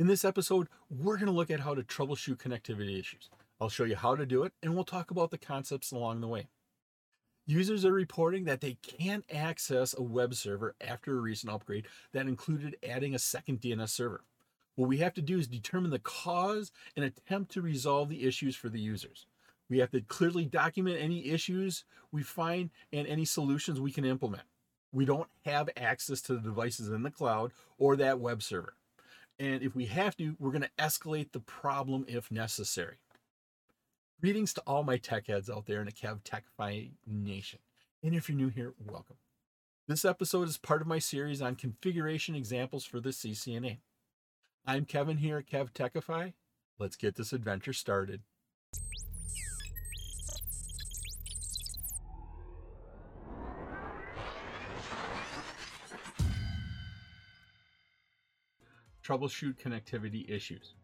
In this episode, we're going to look at how to troubleshoot connectivity issues. I'll show you how to do it, and we'll talk about the concepts along the way. Users are reporting that they can't access a web server after a recent upgrade that included adding a second DNS server. What we have to do is determine the cause and attempt to resolve the issues for the users. We have to clearly document any issues we find and any solutions we can implement. We don't have access to the devices in the cloud or that web server. And if we have to, we're going to escalate the problem if necessary. Greetings to all my tech heads out there in the KevTechify Nation. And if you're new here, welcome. This episode is part of my series on configuration examples for the CCNA. I'm Kevin here at KevTechify. Let's get this adventure started. Troubleshoot connectivity issues.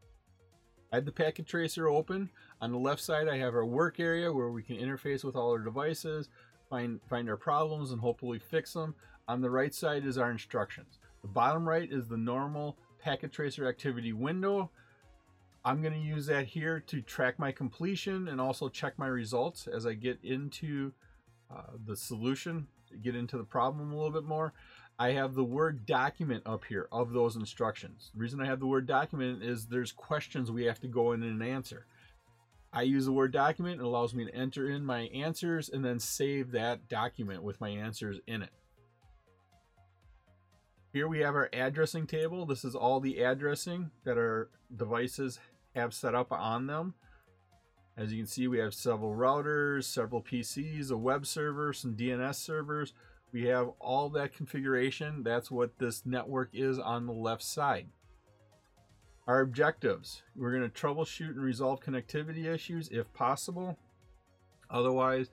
I have the packet tracer open. On the left side, I have our work area where we can interface with all our devices, find, find our problems, and hopefully fix them. On the right side is our instructions. The bottom right is the normal packet tracer activity window. I'm going to use that here to track my completion and also check my results as I get into uh, the solution, get into the problem a little bit more. I have the word document up here of those instructions. The reason I have the word document is there's questions we have to go in and answer. I use the word document, it allows me to enter in my answers and then save that document with my answers in it. Here we have our addressing table. This is all the addressing that our devices have set up on them. As you can see, we have several routers, several PCs, a web server, some DNS servers, we have all that configuration. That's what this network is on the left side. Our objectives, we're going to troubleshoot and resolve connectivity issues if possible. Otherwise,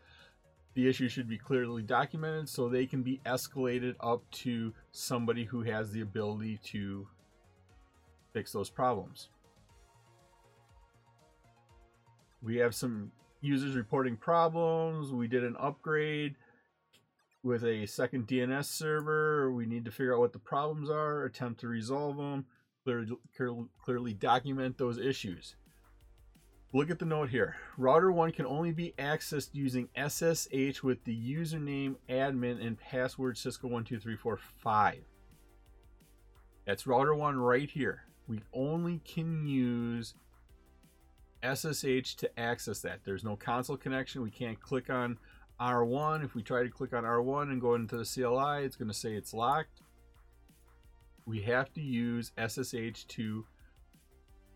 the issue should be clearly documented so they can be escalated up to somebody who has the ability to fix those problems. We have some users reporting problems. We did an upgrade with a second DNS server. We need to figure out what the problems are, attempt to resolve them, clearly, clearly document those issues. Look at the note here. Router 1 can only be accessed using SSH with the username admin and password Cisco12345. That's router 1 right here. We only can use SSH to access that. There's no console connection. We can't click on R1. If we try to click on R1 and go into the CLI, it's going to say it's locked. We have to use SSH to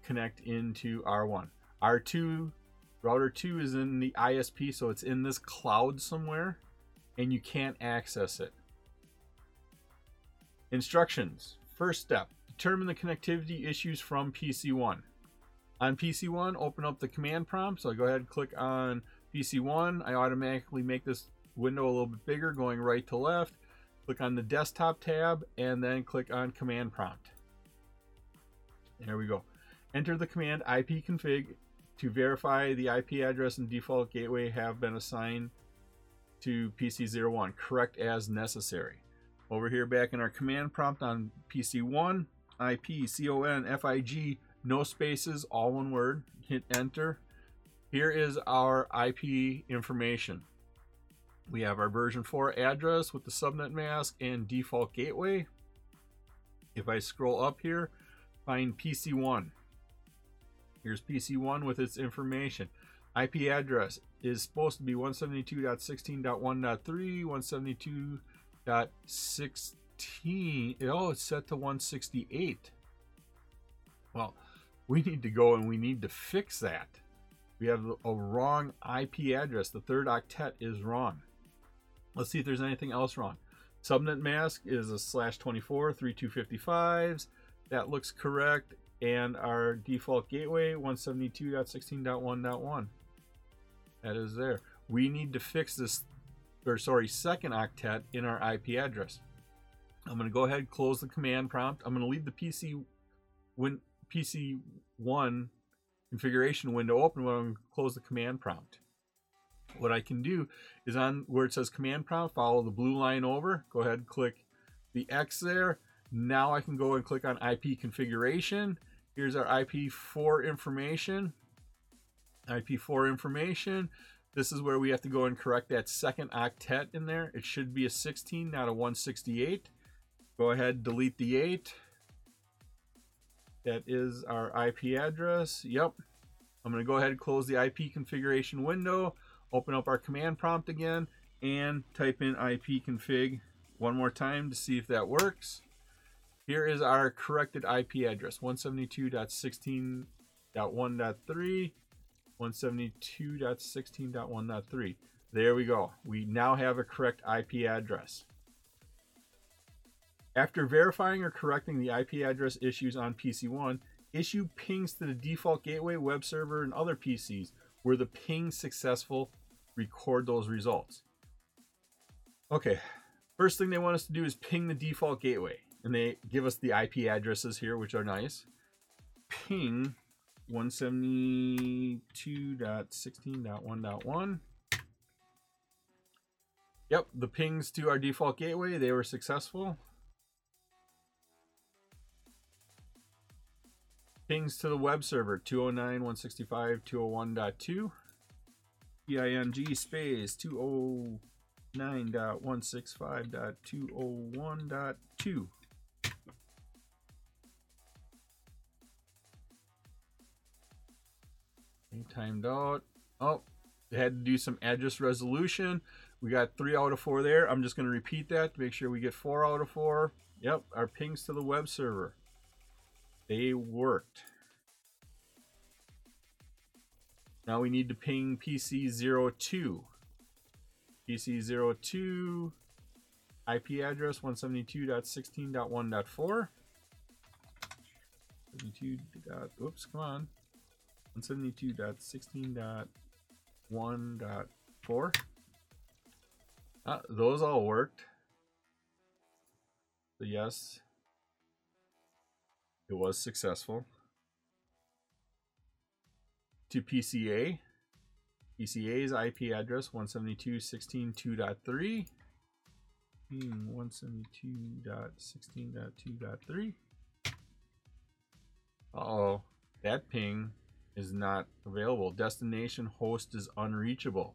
connect into R1. R2, router 2 is in the ISP, so it's in this cloud somewhere, and you can't access it. Instructions. First step, determine the connectivity issues from PC1. On PC1, open up the command prompt. So I go ahead and click on PC1, I automatically make this window a little bit bigger going right to left. Click on the desktop tab and then click on command prompt. There we go. Enter the command ipconfig to verify the IP address and default gateway have been assigned to PC01. Correct as necessary. Over here back in our command prompt on PC1, IP, CON, FIG, no spaces, all one word. Hit enter here is our IP information. We have our version 4 address with the subnet mask and default gateway. If I scroll up here, find PC1. Here's PC1 with its information. IP address is supposed to be 172.16.1.3, 172.16. Oh, it's set to 168. Well, we need to go and we need to fix that we have a wrong IP address. The third octet is wrong. Let's see if there's anything else wrong. Subnet mask is a slash 24, 3255s. That looks correct. And our default gateway, 172.16.1.1. That is there. We need to fix this, or sorry, second octet in our IP address. I'm going to go ahead and close the command prompt. I'm going to leave the PC when PC1 configuration window open when I'm close the command prompt. What I can do is on where it says command prompt, follow the blue line over, go ahead and click the X there. Now I can go and click on IP configuration Here's our IP4 information. IP4 information. This is where we have to go and correct that second octet in there. It should be a 16, not a 168. Go ahead, delete the 8. That is our IP address. Yep. I'm going to go ahead and close the IP configuration window, open up our command prompt again, and type in IP config one more time to see if that works. Here is our corrected IP address 172.16.1.3 172.16.1.3. There we go. We now have a correct IP address. After verifying or correcting the IP address issues on PC1, issue pings to the default gateway, web server, and other PCs. Were the ping successful? Record those results. Okay, first thing they want us to do is ping the default gateway. And they give us the IP addresses here, which are nice. Ping 172.16.1.1. Yep, the pings to our default gateway, they were successful. Pings to the web server 209.165.201.2. PING space 209.165.201.2. timed out. Oh, they had to do some address resolution. We got three out of four there. I'm just going to repeat that to make sure we get four out of four. Yep, our pings to the web server. They worked. Now we need to ping PC02. PC02 IP address 172.16.1.4. 72. Oops, come on. 172.16.1.4. Uh, those all worked. So yes, it was successful. To PCA, PCA's IP address 172.16.2.3. 172.16.2.3. Uh oh, that ping is not available. Destination host is unreachable.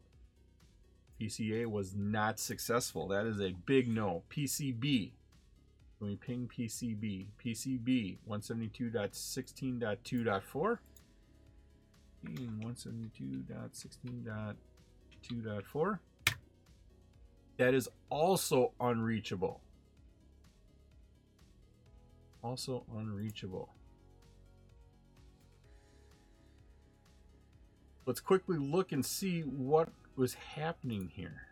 PCA was not successful. That is a big no. PCB. We ping PCB, PCB 172.16.2.4. 172.16.2.4. That is also unreachable. Also unreachable. let's quickly look and see what was happening here.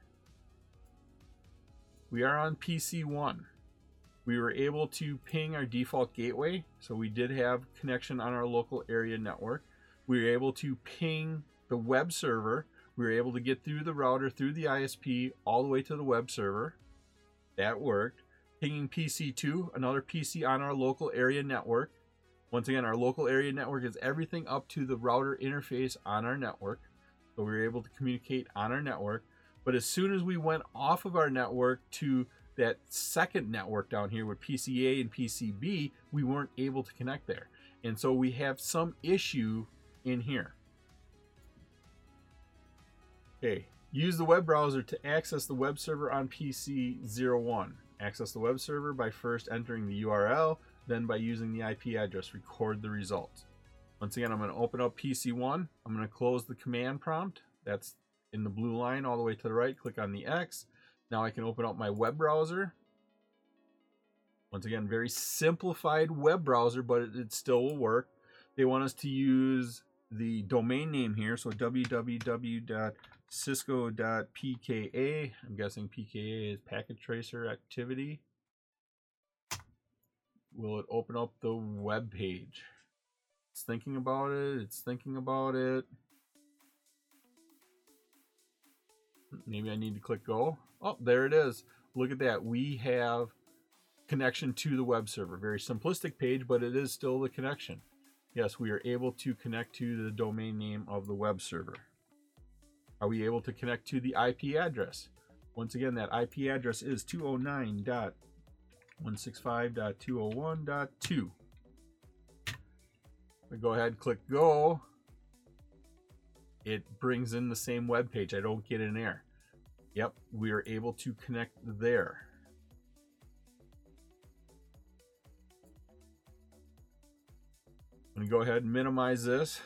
We are on PC1. We were able to ping our default gateway, so we did have connection on our local area network. We were able to ping the web server. We were able to get through the router, through the ISP, all the way to the web server. That worked. Pinging PC2, another PC on our local area network. Once again, our local area network is everything up to the router interface on our network. So we were able to communicate on our network. But as soon as we went off of our network to that second network down here with PCA and PCB, we weren't able to connect there. And so we have some issue in here. Okay, use the web browser to access the web server on PC01. Access the web server by first entering the URL then by using the IP address, record the result. Once again, I'm going to open up PC1. I'm going to close the command prompt. That's in the blue line all the way to the right. Click on the X. Now I can open up my web browser. Once again, very simplified web browser, but it, it still will work. They want us to use the domain name here. So www.cisco.pka. I'm guessing PKA is packet tracer activity will it open up the web page? It's thinking about it. It's thinking about it. Maybe I need to click go. Oh, there it is. Look at that. We have connection to the web server. Very simplistic page, but it is still the connection. Yes, we are able to connect to the domain name of the web server. Are we able to connect to the IP address? Once again, that IP address is 209.165.201.2. I go ahead, and click go. It brings in the same web page. I don't get an error. Yep, we are able to connect there. I'm going to go ahead and minimize this.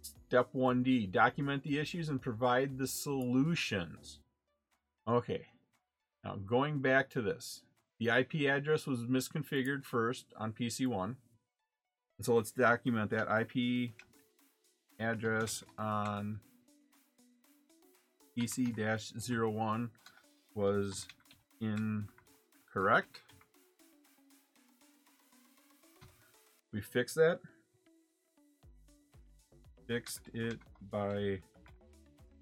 Step 1D, document the issues and provide the solutions. Okay, now going back to this. The IP address was misconfigured first on PC1. So let's document that IP address on PC-01 was incorrect. We fixed that. Fixed it by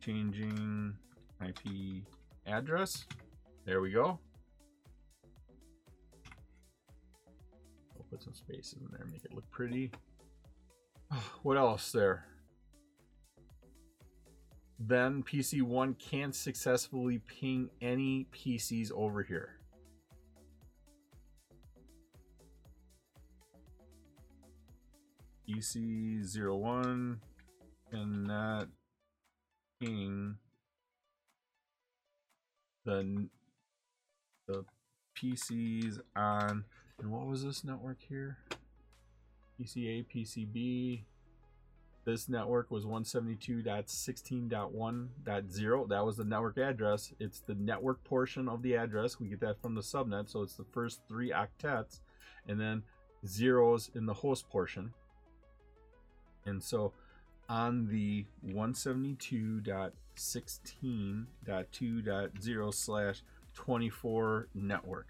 changing IP address. There we go. I'll put some spaces in there, make it look pretty. What else there? Then PC1 can't successfully ping any PCs over here. PC01 cannot ping the the PCs on and what was this network here? PCA, PCB. This network was 172.16.1.0. That was the network address. It's the network portion of the address. We get that from the subnet, so it's the first three octets, and then zeros in the host portion. And so on the 172.16.2.0 slash 24 network.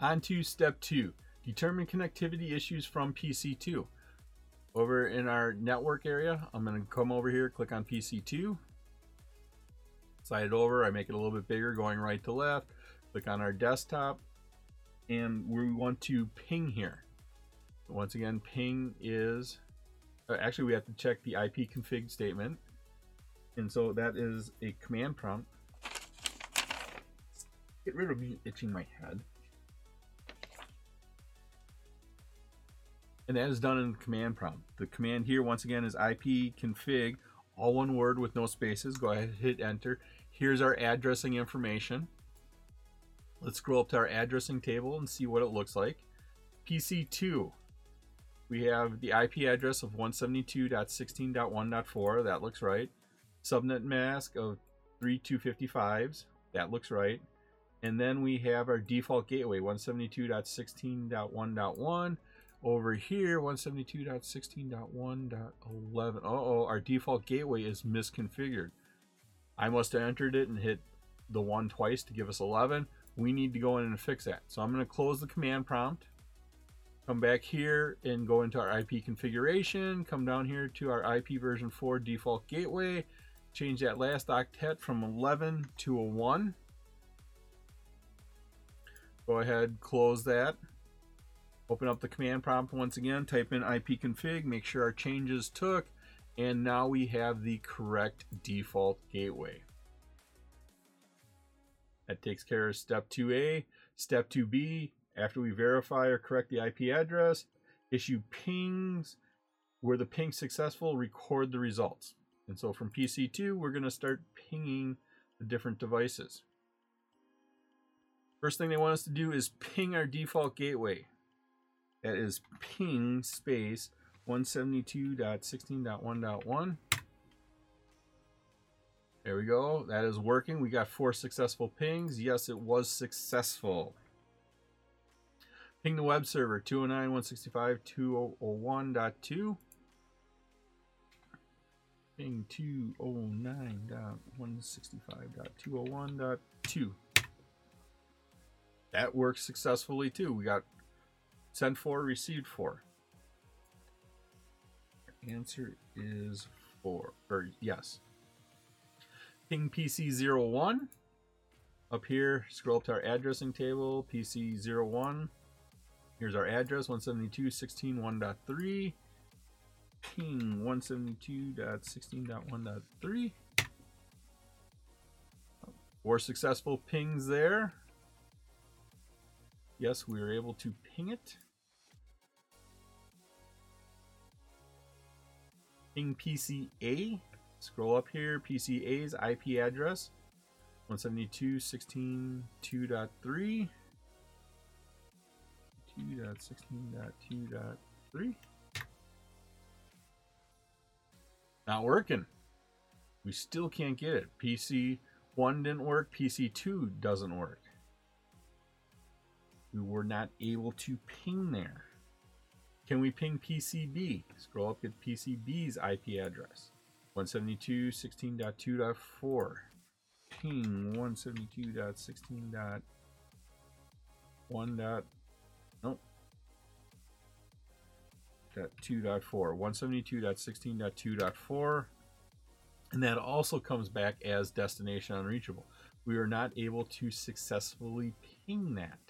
On to step two, determine connectivity issues from PC2. Over in our network area, I'm going to come over here, click on PC2, slide it over, I make it a little bit bigger going right to left, click on our desktop, and we want to ping here. Once again, ping is, uh, actually we have to check the IP config statement. And so that is a command prompt. Get rid of me itching my head. And that is done in the command prompt. The command here, once again, is IP config, all one word with no spaces. Go ahead, hit enter. Here's our addressing information. Let's scroll up to our addressing table and see what it looks like. PC2, we have the IP address of 172.16.1.4. That looks right. Subnet mask of 3255s. That looks right. And then we have our default gateway 172.16.1.1. Over here, 172.16.1.11. Uh oh, our default gateway is misconfigured. I must have entered it and hit the one twice to give us 11 we need to go in and fix that. So I'm going to close the command prompt, come back here and go into our IP configuration, come down here to our IP version 4 default gateway, change that last octet from 11 to a 1. Go ahead, close that. Open up the command prompt once again, type in ipconfig, make sure our changes took, and now we have the correct default gateway. That takes care of step 2A. Step 2B, after we verify or correct the IP address, issue pings. Where the ping successful, record the results. And so from PC2, we're going to start pinging the different devices. First thing they want us to do is ping our default gateway. That is ping space 172.16.1.1. There we go. That is working. We got four successful pings. Yes, it was successful. Ping the web server 209.165.2001.2. Ping 209.165.201.2. That works successfully too. We got sent for, received for. Answer is four, or yes ping PC01. Up here, scroll up to our addressing table, PC01. Here's our address, 172.16.1.3. Ping 172.16.1.3. Four successful pings there. Yes, we were able to ping it. Ping PCA. Scroll up here. PCA's IP address 172.16.2.3. 2.16.2.3. Not working. We still can't get it. PC 1 didn't work, PC 2 doesn't work. We were not able to ping there. Can we ping PCB? Scroll up, get PCB's IP address. 172.16.2.4. Ping 172.16.1. Dot, nope. Dot 2.4. 172.16.2.4. And that also comes back as destination unreachable. We are not able to successfully ping that.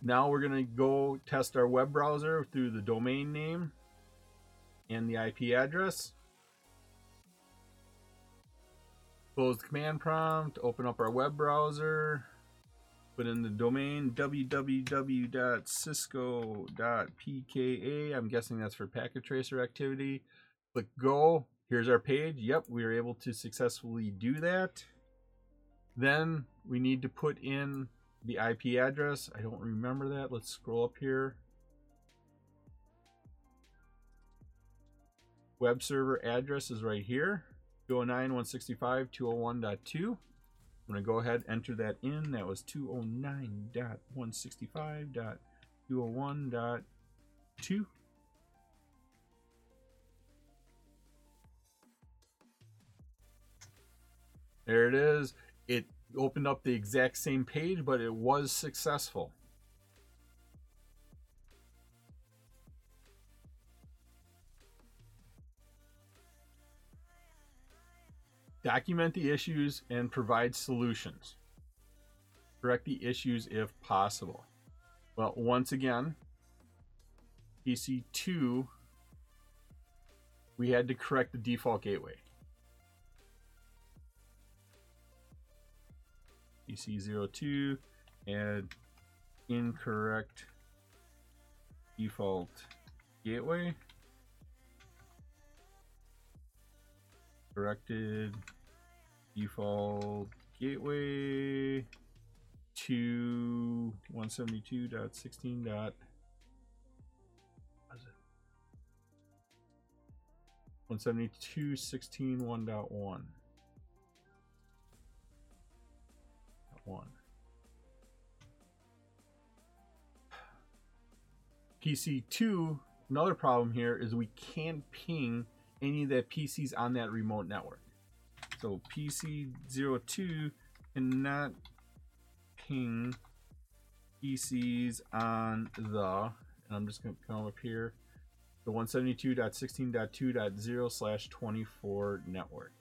Now we're going to go test our web browser through the domain name and the IP address. Close the command prompt, open up our web browser, put in the domain www.cisco.pka. I'm guessing that's for packet tracer activity. Click go. Here's our page. Yep, we were able to successfully do that. Then we need to put in the IP address. I don't remember that. Let's scroll up here. Web server address is right here. 209.165.201.2. I'm going to go ahead enter that in. That was 209.165.201.2. There it is. It opened up the exact same page, but it was successful. Document the issues and provide solutions. Correct the issues if possible. Well, once again, PC2, we had to correct the default gateway. PC02 and incorrect default gateway. Corrected default gateway to 172.16. Dot, what is it? 172.16.1.1. One. PC2, another problem here is we can't ping any of the PCs on that remote network. So PC02 cannot ping PCs on the, and I'm just going to come up here, the 172.16.2.0 slash 24 network.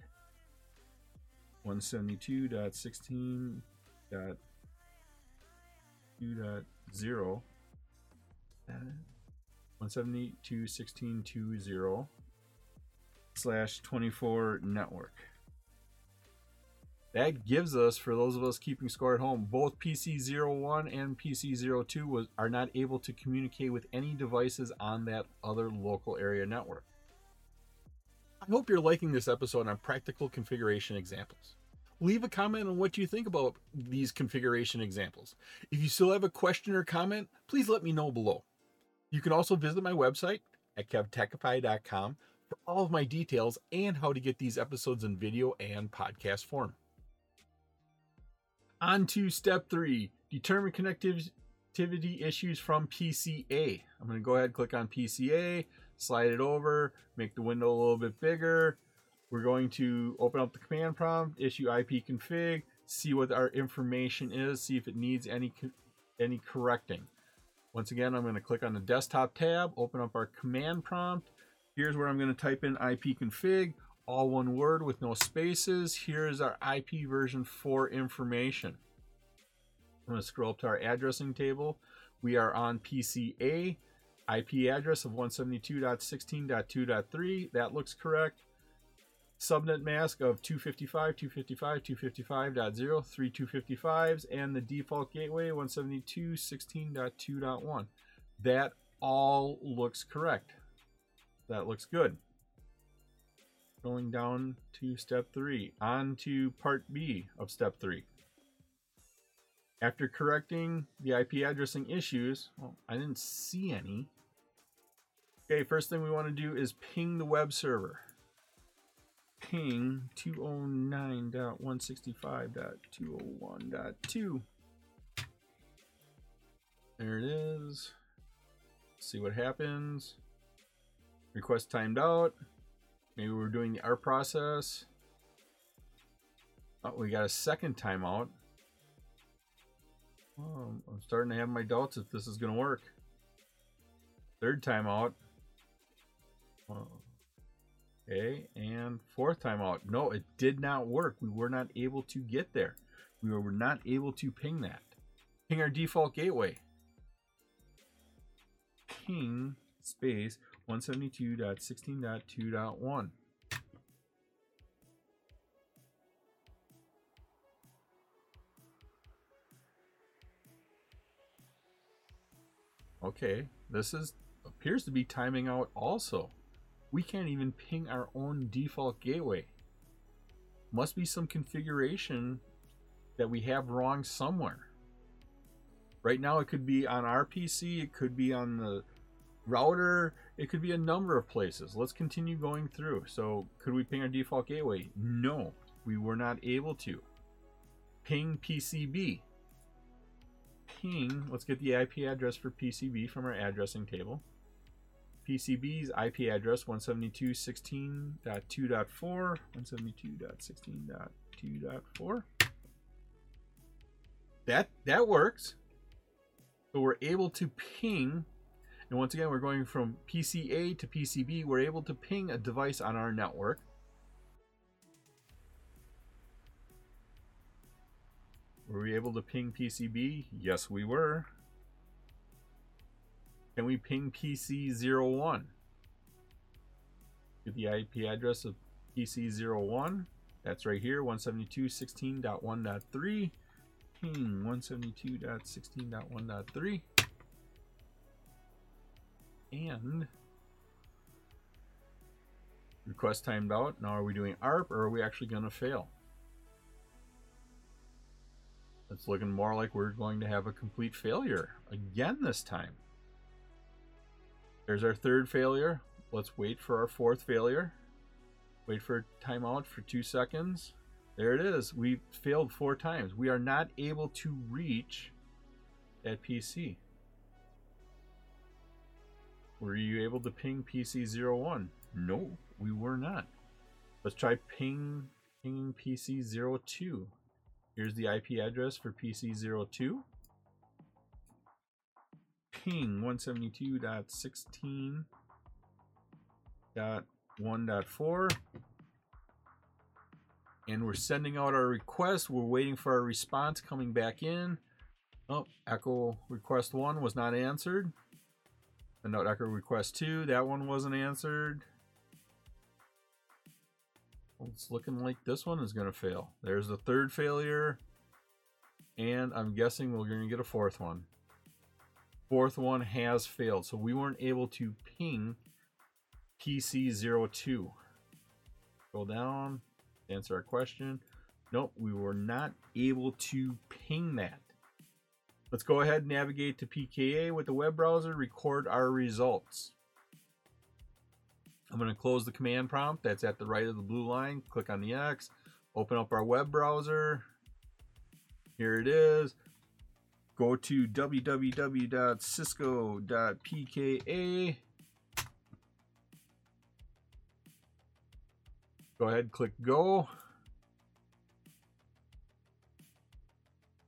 172.16.2.0 172.16.2.0 slash 24 network. That gives us, for those of us keeping score at home, both PC01 and PC02 was, are not able to communicate with any devices on that other local area network. I hope you're liking this episode on practical configuration examples. Leave a comment on what you think about these configuration examples. If you still have a question or comment, please let me know below. You can also visit my website at kevtechify.com for all of my details and how to get these episodes in video and podcast form. On to step three determine connectivity issues from PCA. I'm going to go ahead and click on PCA, slide it over, make the window a little bit bigger. We're going to open up the command prompt, issue IP config, see what our information is, see if it needs any any correcting. Once again, I'm going to click on the desktop tab, open up our command prompt. Here's where I'm going to type in IP config, all one word with no spaces. Here's our IP version 4 information. I'm going to scroll up to our addressing table. We are on PCA, IP address of 172.16.2.3. That looks correct. Subnet mask of 255, 255, 255.0, three 255s, and the default gateway 172.16.2.1. That all looks correct. That looks good. Going down to step three, on to part B of step three. After correcting the IP addressing issues, well, I didn't see any. Okay, first thing we want to do is ping the web server ping 209.165.201.2. There it is. see what happens. Request timed out. Maybe we're doing the ARP process. Oh, we got a second timeout. Oh, um, I'm starting to have my doubts if this is going to work. Third timeout. Oh, uh, Okay, and fourth time out. No, it did not work. We were not able to get there. We were not able to ping that. Ping our default gateway. Ping space 172.16.2.1. Okay, this is appears to be timing out also we can't even ping our own default gateway. Must be some configuration that we have wrong somewhere. Right now, it could be on our PC, it could be on the router, it could be a number of places. Let's continue going through. So, could we ping our default gateway? No, we were not able to. Ping PCB. Ping, let's get the IP address for PCB from our addressing table. PCB's IP address 172.16.2.4, 172.16.2.4. That that works. So we're able to ping, and once again, we're going from PCA to PCB. We're able to ping a device on our network. Were we able to ping PCB? Yes, we were. Can we ping PC01? Get the IP address of PC01. That's right here, 172.16.1.3. Ping 172.16.1.3. And request timed out. Now are we doing ARP or are we actually going to fail? It's looking more like we're going to have a complete failure again this time. There's our third failure. Let's wait for our fourth failure. Wait for timeout for two seconds. There it is. We failed four times. We are not able to reach that PC. Were you able to ping PC01? No, we were not. Let's try ping pinging PC02. Here's the IP address for PC02 ping 172.16.1.4 and we're sending out our request. We're waiting for our response coming back in. Oh echo request 1 was not answered. And note echo request 2 that one wasn't answered. Well, it's looking like this one is going to fail. There's the third failure. And I'm guessing we're going to get a fourth one fourth one has failed. So we weren't able to ping PC02. Go down, answer our question. Nope, we were not able to ping that. Let's go ahead and navigate to PKA with the web browser, record our results. I'm going to close the command prompt that's at the right of the blue line. Click on the X, open up our web browser. Here it is go to www.cisco.pka. Go ahead, click go.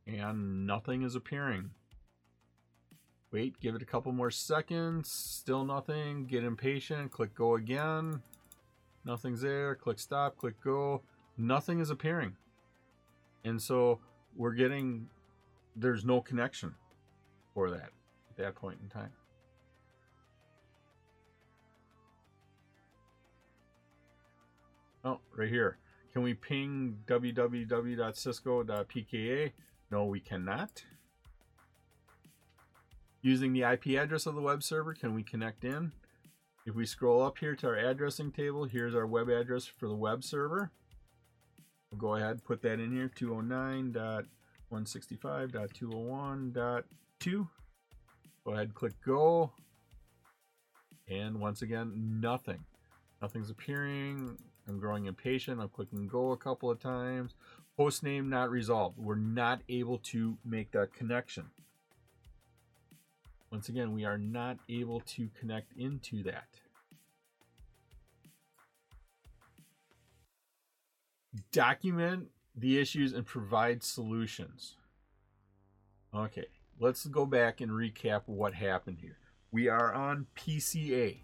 And nothing is appearing. Wait, give it a couple more seconds. Still nothing. Get impatient. Click go again. Nothing's there. Click stop. Click go. Nothing is appearing. And so we're getting there's no connection for that at that point in time. Oh, right here. Can we ping www.cisco.pka? No, we cannot. Using the IP address of the web server, can we connect in? If we scroll up here to our addressing table, here's our web address for the web server. We'll go ahead and put that in here, oh 209.165.201.2. Go ahead click go. And once again, nothing. Nothing's appearing. I'm growing impatient. I'm clicking go a couple of times. Host name not resolved. We're not able to make that connection. Once again, we are not able to connect into that. Document the issues and provide solutions. Okay, let's go back and recap what happened here. We are on PCA.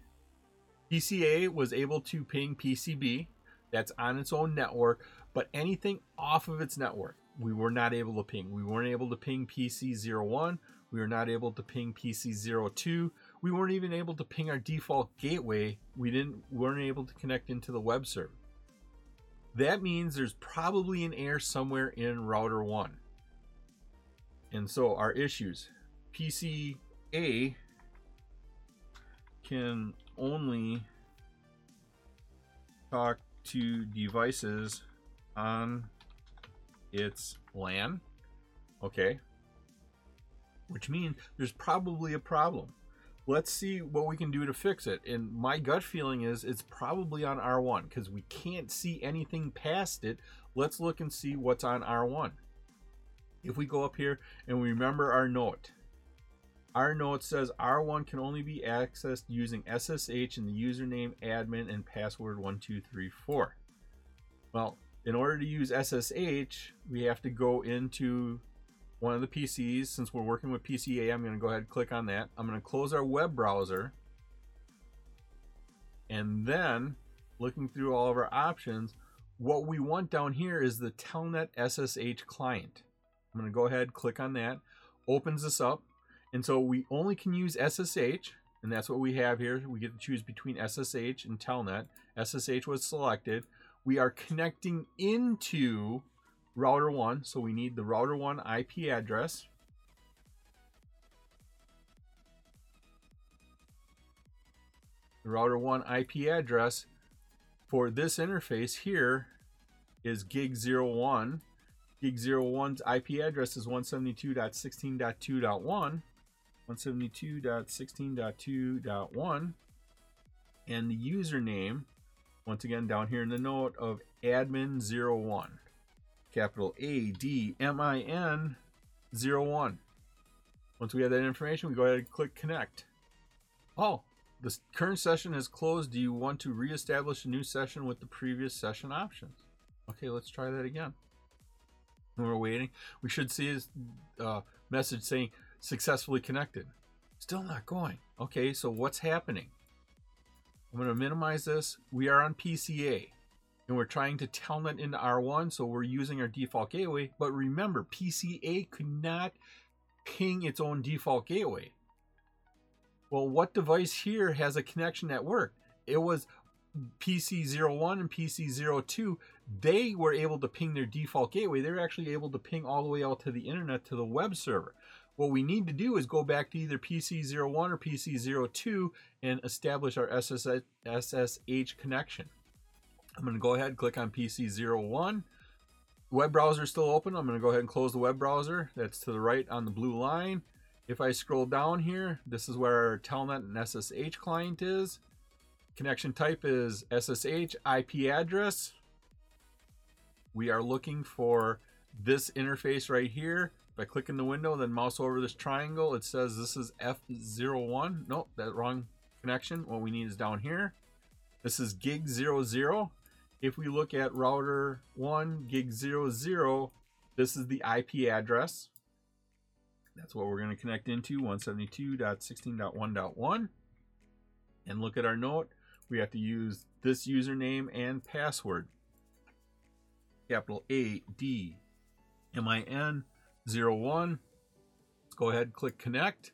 PCA was able to ping PCB that's on its own network, but anything off of its network, we were not able to ping. We weren't able to ping PC01. We were not able to ping PC02. We weren't even able to ping our default gateway. We didn't weren't able to connect into the web server. That means there's probably an error somewhere in router 1. And so our issues PCA can only talk to devices on its LAN. Okay. Which means there's probably a problem. Let's see what we can do to fix it. And my gut feeling is it's probably on R1 because we can't see anything past it. Let's look and see what's on R1. If we go up here and we remember our note, our note says R1 can only be accessed using SSH and the username admin and password 1234. Well, in order to use SSH, we have to go into one of the PCs. Since we're working with PCA, I'm going to go ahead and click on that. I'm going to close our web browser. And then, looking through all of our options, what we want down here is the Telnet SSH client. I'm going to go ahead, and click on that. Opens this up. And so we only can use SSH, and that's what we have here. We get to choose between SSH and Telnet. SSH was selected. We are connecting into router 1, so we need the router 1 IP address. The router 1 IP address for this interface here is gig 01. Gig 01's IP address is 172.16.2.1. 172.16.2.1 and the username once again down here in the note of admin01 capital A D M I N 01 once we have that information we go ahead and click connect oh the current session has closed do you want to reestablish a new session with the previous session options okay let's try that again when we're waiting we should see a uh, message saying successfully connected. Still not going. Okay, so what's happening? I'm going to minimize this. We are on PCA and we're trying to telnet into R1, so we're using our default gateway. But remember, PCA could not ping its own default gateway. Well, what device here has a connection that worked? It was PC01 and PC02. They were able to ping their default gateway. They're actually able to ping all the way out to the internet to the web server. What we need to do is go back to either PC01 or PC02 and establish our SSH connection. I'm going to go ahead and click on PC01. Web browser is still open. I'm going to go ahead and close the web browser. That's to the right on the blue line. If I scroll down here, this is where our Telnet and SSH client is. Connection type is SSH IP address. We are looking for this interface right here. If I click in the window, then mouse over this triangle, it says this is F01. Nope, that wrong connection. What we need is down here. This is gig 00. If we look at router 1, gig 00, this is the IP address. That's what we're going to connect into 172.16.1.1. And look at our note. We have to use this username and password. Capital A D M I N 01. Let's go ahead and click connect.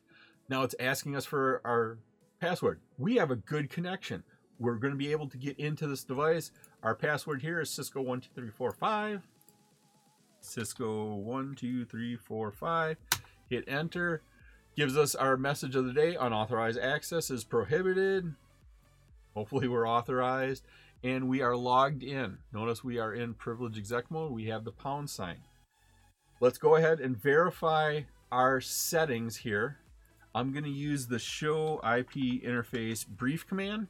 Now it's asking us for our password. We have a good connection. We're going to be able to get into this device. Our password here is Cisco12345. Cisco12345. Hit enter. Gives us our message of the day. Unauthorized access is prohibited. Hopefully we're authorized. And we are logged in. Notice we are in privilege exec mode. We have the pound sign. Let's go ahead and verify our settings here. I'm going to use the show IP interface brief command.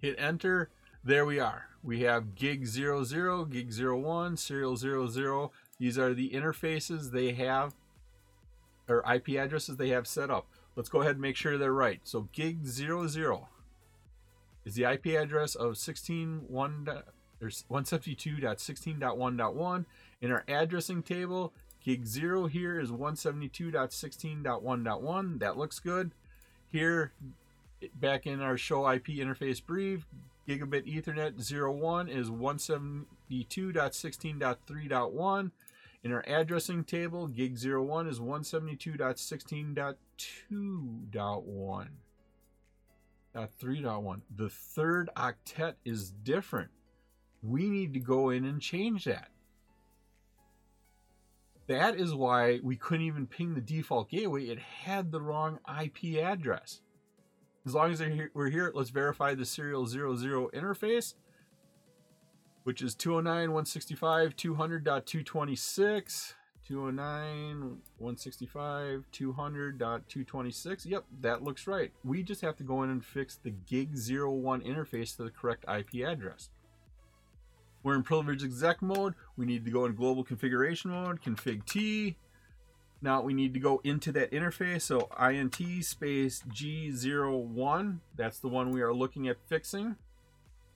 Hit enter. There we are. We have gig 00, gig 01, serial 00. These are the interfaces they have, or IP addresses they have set up. Let's go ahead and make sure they're right. So gig 00 is the IP address of 16 1, 172.16.1.1. In our addressing table, gig 0 here is 172.16.1.1. That looks good. Here, back in our show IP interface brief, gigabit ethernet 01 is 172.16.3.1. In our addressing table, gig 01 is 172.16.2.1. 3.1. The third octet is different. We need to go in and change that. That is why we couldn't even ping the default gateway. It had the wrong IP address. As long as we're here, let's verify the serial 00 interface, which is 209.165.200.226. 209, 165, 200.226. Yep, that looks right. We just have to go in and fix the gig 01 interface to the correct IP address. We're in privilege exec mode. We need to go in global configuration mode, config T. Now we need to go into that interface. So int space G01. That's the one we are looking at fixing.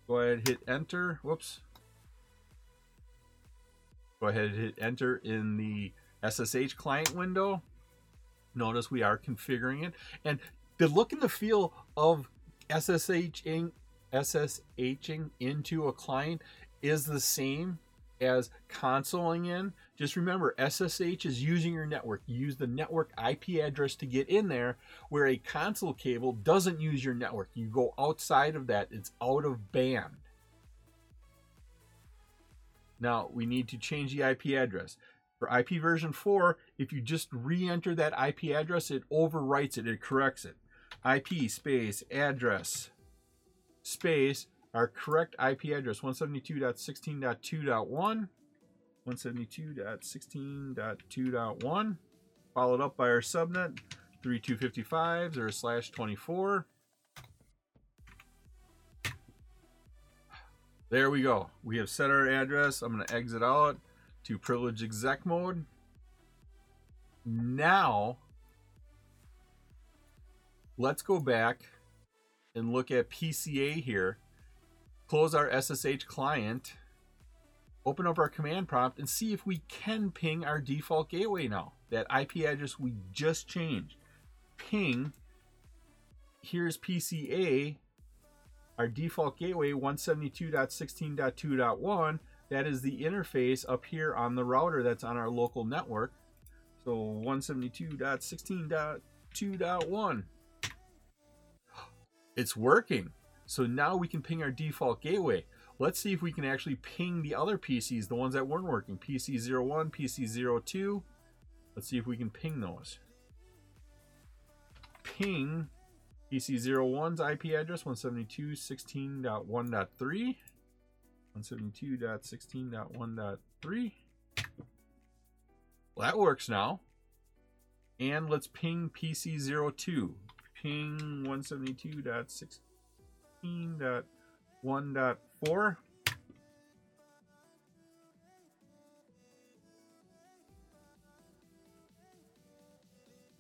Go ahead, hit enter. Whoops. Go ahead and hit enter in the SSH client window. Notice we are configuring it. And the look and the feel of SSHing, SSHing into a client is the same as consoling in. Just remember, SSH is using your network. You use the network IP address to get in there, where a console cable doesn't use your network. You go outside of that, it's out of band. Now we need to change the IP address. For IP version 4, if you just re-enter that IP address, it overwrites it, it corrects it. IP space address space our correct IP address 172.16.2.1 172.16.2.1 followed up by our subnet 3255 0 slash 24 There we go. We have set our address. I'm going to exit out to privilege exec mode. Now, let's go back and look at PCA here. Close our SSH client. Open up our command prompt and see if we can ping our default gateway now. That IP address we just changed. Ping. Here's PCA our default gateway 172.16.2.1 that is the interface up here on the router that's on our local network so 172.16.2.1 it's working so now we can ping our default gateway let's see if we can actually ping the other PCs the ones that weren't working PC01 PC02 let's see if we can ping those ping PC01's IP address 172.16.1.3. 172.16.1.3. Well, that works now. And let's ping PC02. Ping 172.16.1.4.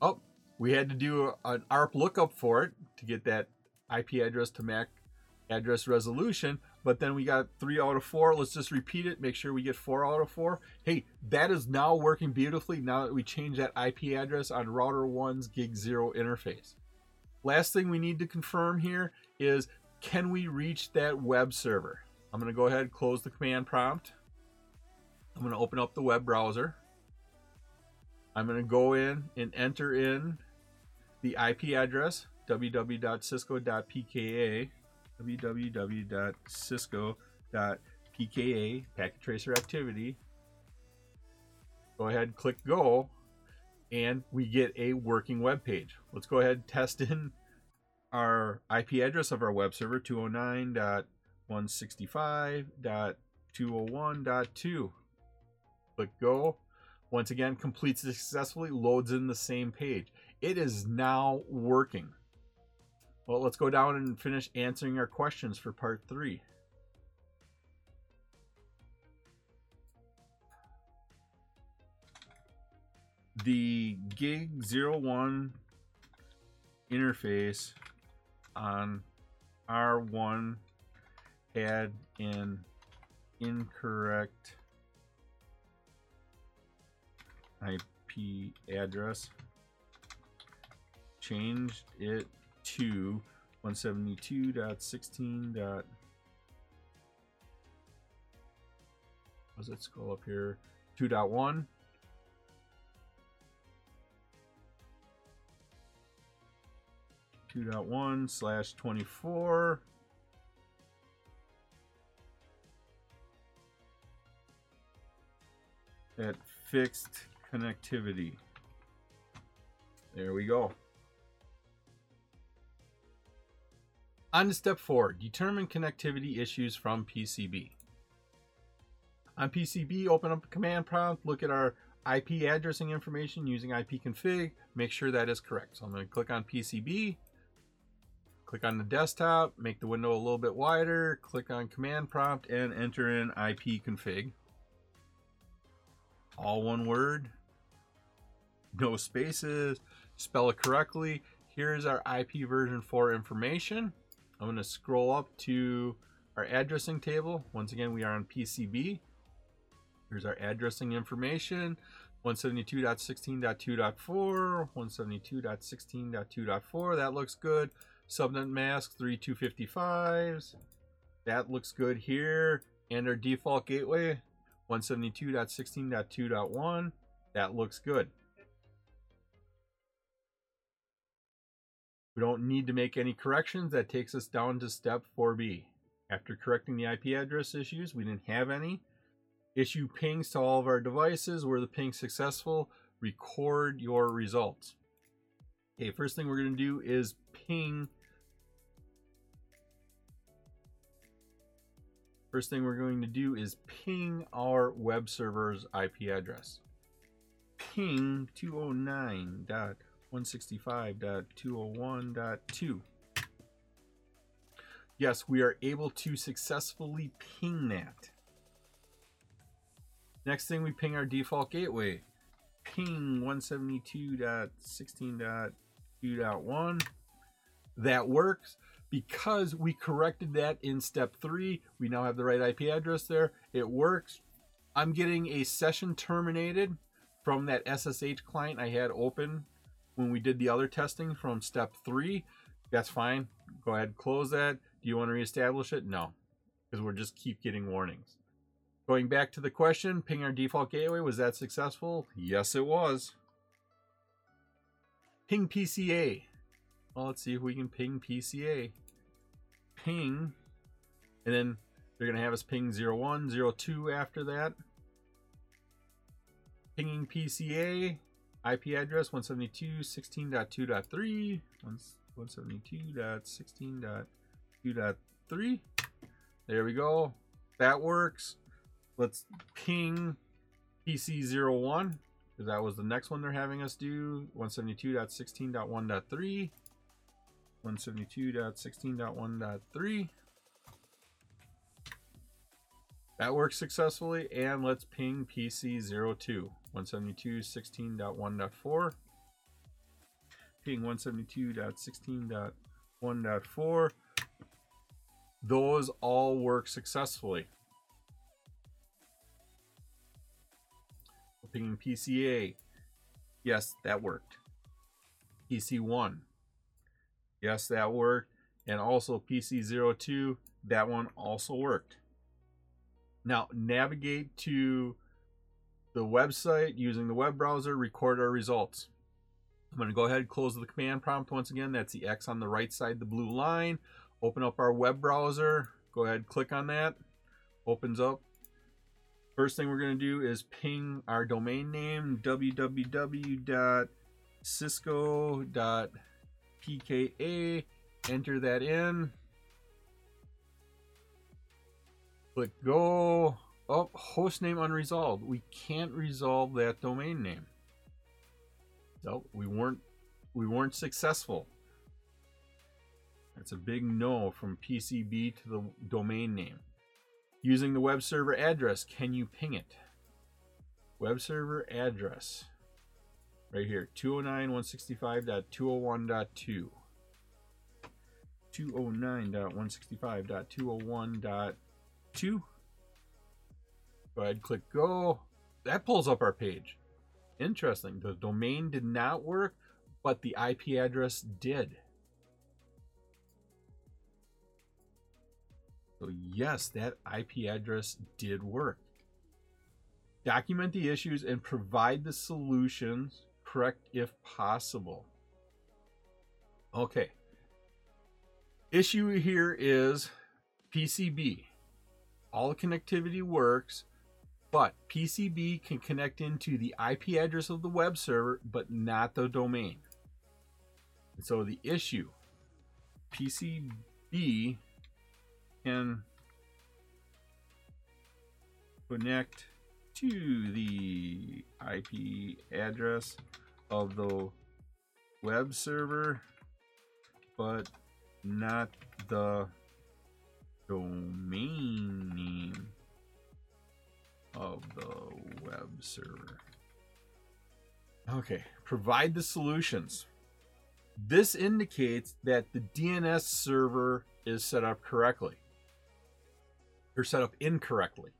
Oh, we had to do an ARP lookup for it to get that IP address to MAC address resolution, but then we got three out of four. Let's just repeat it, make sure we get four out of four. Hey, that is now working beautifully now that we change that IP address on router one's gig zero interface. Last thing we need to confirm here is can we reach that web server? I'm going to go ahead and close the command prompt. I'm going to open up the web browser. I'm going to go in and enter in the IP address www.cisco.pka www.cisco.pka packet tracer activity. Go ahead, click go, and we get a working web page. Let's go ahead and test in our IP address of our web server 209.165.201.2. Click go. Once again, completes successfully, loads in the same page. It is now working. Well, let's go down and finish answering our questions for part three. The gig 01 interface on R1 had an incorrect IP address. Changed it to 172.16. Dot, was it scroll up here? 2.1. Two dot one slash twenty four. At fixed connectivity. There we go. On to step four, determine connectivity issues from PCB. On PCB, open up a command prompt, look at our IP addressing information using ipconfig, make sure that is correct. So I'm going to click on PCB, click on the desktop, make the window a little bit wider, click on command prompt, and enter in ipconfig. All one word, no spaces, spell it correctly. Here's our IP version 4 information. I'm going to scroll up to our addressing table. Once again, we are on PCB. Here's our addressing information. 172.16.2.4, 172.16.2.4. That looks good. Subnet mask 3255s. That looks good here. And our default gateway 172.16.2.1. That looks good. We don't need to make any corrections. That takes us down to step 4B. After correcting the IP address issues, we didn't have any. Issue pings to all of our devices. Were the pings successful? Record your results. Okay, first thing we're going to do is ping. First thing we're going to do is ping our web server's IP address. Ping 209.165.201.2. Yes, we are able to successfully ping that. Next thing, we ping our default gateway. Ping 172.16.2.1. That works because we corrected that in step three. We now have the right IP address there. It works. I'm getting a session terminated from that SSH client I had open when we did the other testing from step three, that's fine. Go ahead, close that. Do you want to reestablish it? No, because we'll just keep getting warnings. Going back to the question, ping our default gateway, was that successful? Yes, it was. Ping PCA. Well, let's see if we can ping PCA. Ping, and then they're going to have us ping 01, 02 after that. Pinging PCA, IP address 172.16.2.3, 172.16.2.3. There we go. That works. Let's ping PC01 because that was the next one they're having us do. 172.16.1.3. 172.16.1.3. That works successfully. And let's ping PC02. 172.16.1.4. Ping 172.16.1.4. Those all work successfully. Pinging PCA. Yes, that worked. PC1. Yes, that worked. And also PC02. That one also worked. Now navigate to the website using the web browser, record our results. I'm going to go ahead and close the command prompt once again. That's the X on the right side, the blue line. open up our web browser. Go ahead, click on that. Opens up. First thing we're going to do is ping our domain name www.cisco.pka. Enter that in. Click go. Oh, host name unresolved. We can't resolve that domain name. No, we weren't we weren't successful. That's a big no from PCB to the domain name. Using the web server address, can you ping it? Web server address. Right here, 209.165.201.2. 209.165.201.2. Go ahead, click go. That pulls up our page. Interesting. The domain did not work, but the IP address did. So yes, that IP address did work. Document the issues and provide the solutions, correct if possible. Okay. Issue here is PCB. All connectivity works, but PCB can connect into the IP address of the web server, but not the domain. And so the issue PCB can connect to the IP address of the web server, but not the domain name of the web server. Okay, provide the solutions. This indicates that the DNS server is set up correctly or set up incorrectly.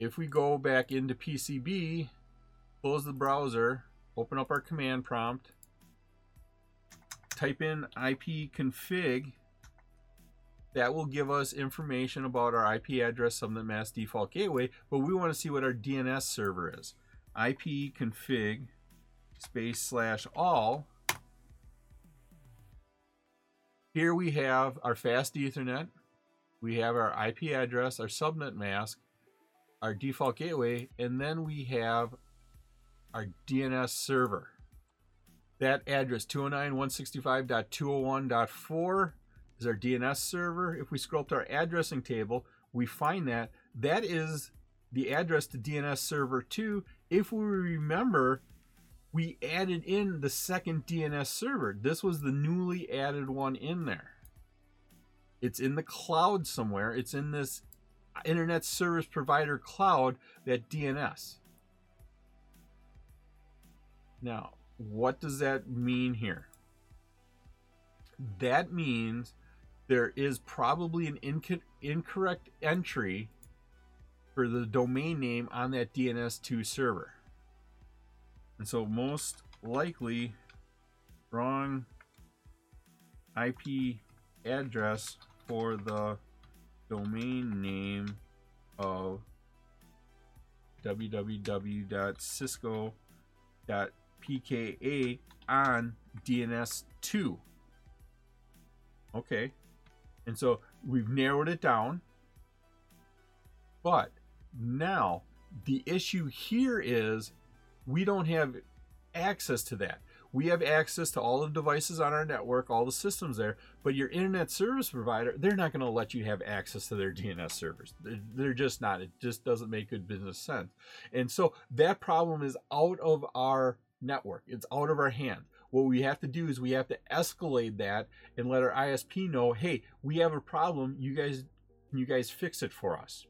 If we go back into PCB, close the browser, open up our command prompt, type in ipconfig, that will give us information about our IP address subnet mask default gateway, but we want to see what our DNS server is. ipconfig space slash all. Here we have our fast ethernet, we have our IP address, our subnet mask, our default gateway, and then we have our DNS server. That address 209.165.201.4 is our DNS server. If we scroll up to our addressing table, we find that that is the address to DNS server 2. If we remember, we added in the second DNS server. This was the newly added one in there. It's in the cloud somewhere. It's in this internet service provider cloud, that DNS. Now, what does that mean here? That means there is probably an inc- incorrect entry for the domain name on that DNS2 server. And so, most likely, wrong IP address for the domain name of www.cisco.pka on DNS2. Okay. And so we've narrowed it down. But now the issue here is we don't have access to that we have access to all the devices on our network, all the systems there, but your internet service provider, they're not going to let you have access to their DNS servers. They're just not. It just doesn't make good business sense. And so that problem is out of our network, it's out of our hands. What we have to do is we have to escalate that and let our ISP know, hey, we have a problem. You guys, you guys fix it for us.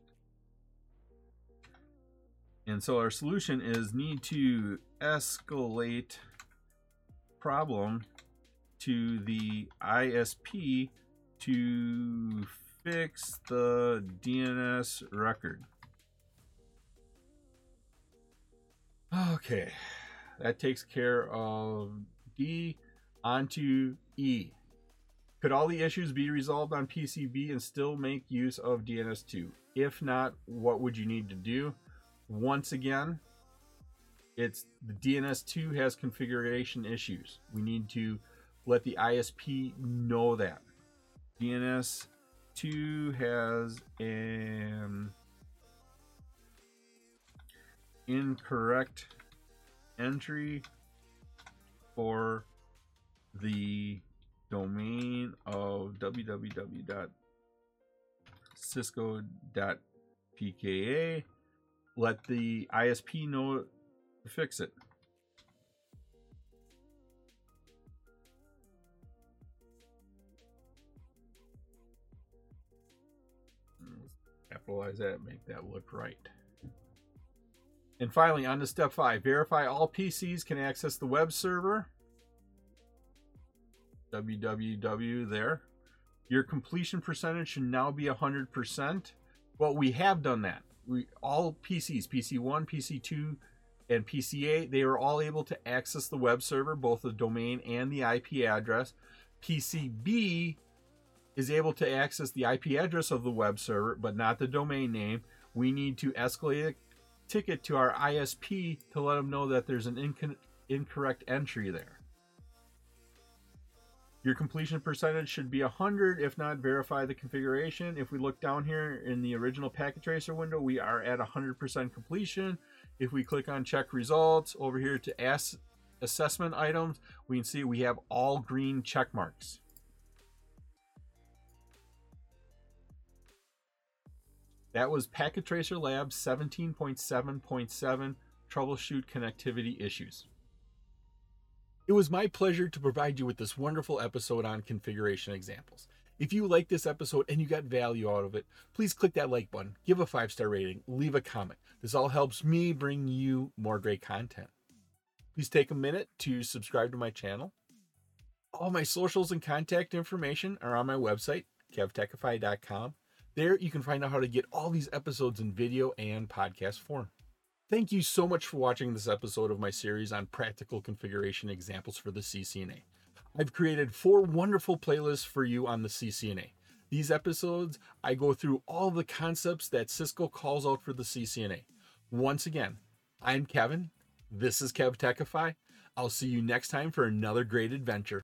And so our solution is need to escalate problem to the ISP to fix the DNS record. Okay, that takes care of D onto E. Could all the issues be resolved on PCB and still make use of DNS2? If not, what would you need to do? Once again, it's the DNS2 has configuration issues. We need to let the ISP know that. DNS 2 has an incorrect entry for the domain of www.cisco.pka. Let the ISP know to fix it. Capitalize that, make that look right. And finally, on to step five verify all PCs can access the web server. www there. Your completion percentage should now be 100%. Well, we have done that. We all PCs, PC1, PC2, and PCA, they are all able to access the web server, both the domain and the IP address. PCB is able to access the IP address of the web server, but not the domain name. We need to escalate a ticket to our ISP to let them know that there's an inc- incorrect entry there. Your completion percentage should be 100. If not, verify the configuration. If we look down here in the original packet tracer window, we are at 100% completion. If we click on check results over here to ask assessment items, we can see we have all green check marks. That was Packet Tracer Labs 17.7.7 Troubleshoot Connectivity Issues. It was my pleasure to provide you with this wonderful episode on configuration examples. If you like this episode and you got value out of it, please click that like button, give a five star rating, leave a comment. This all helps me bring you more great content. Please take a minute to subscribe to my channel. All my socials and contact information are on my website, kevtechify.com. There you can find out how to get all these episodes in video and podcast form. Thank you so much for watching this episode of my series on practical configuration examples for the CCNA. I've created four wonderful playlists for you on the CCNA. These episodes, I go through all the concepts that Cisco calls out for the CCNA. Once again, I'm Kevin. This is KevTechify. I'll see you next time for another great adventure.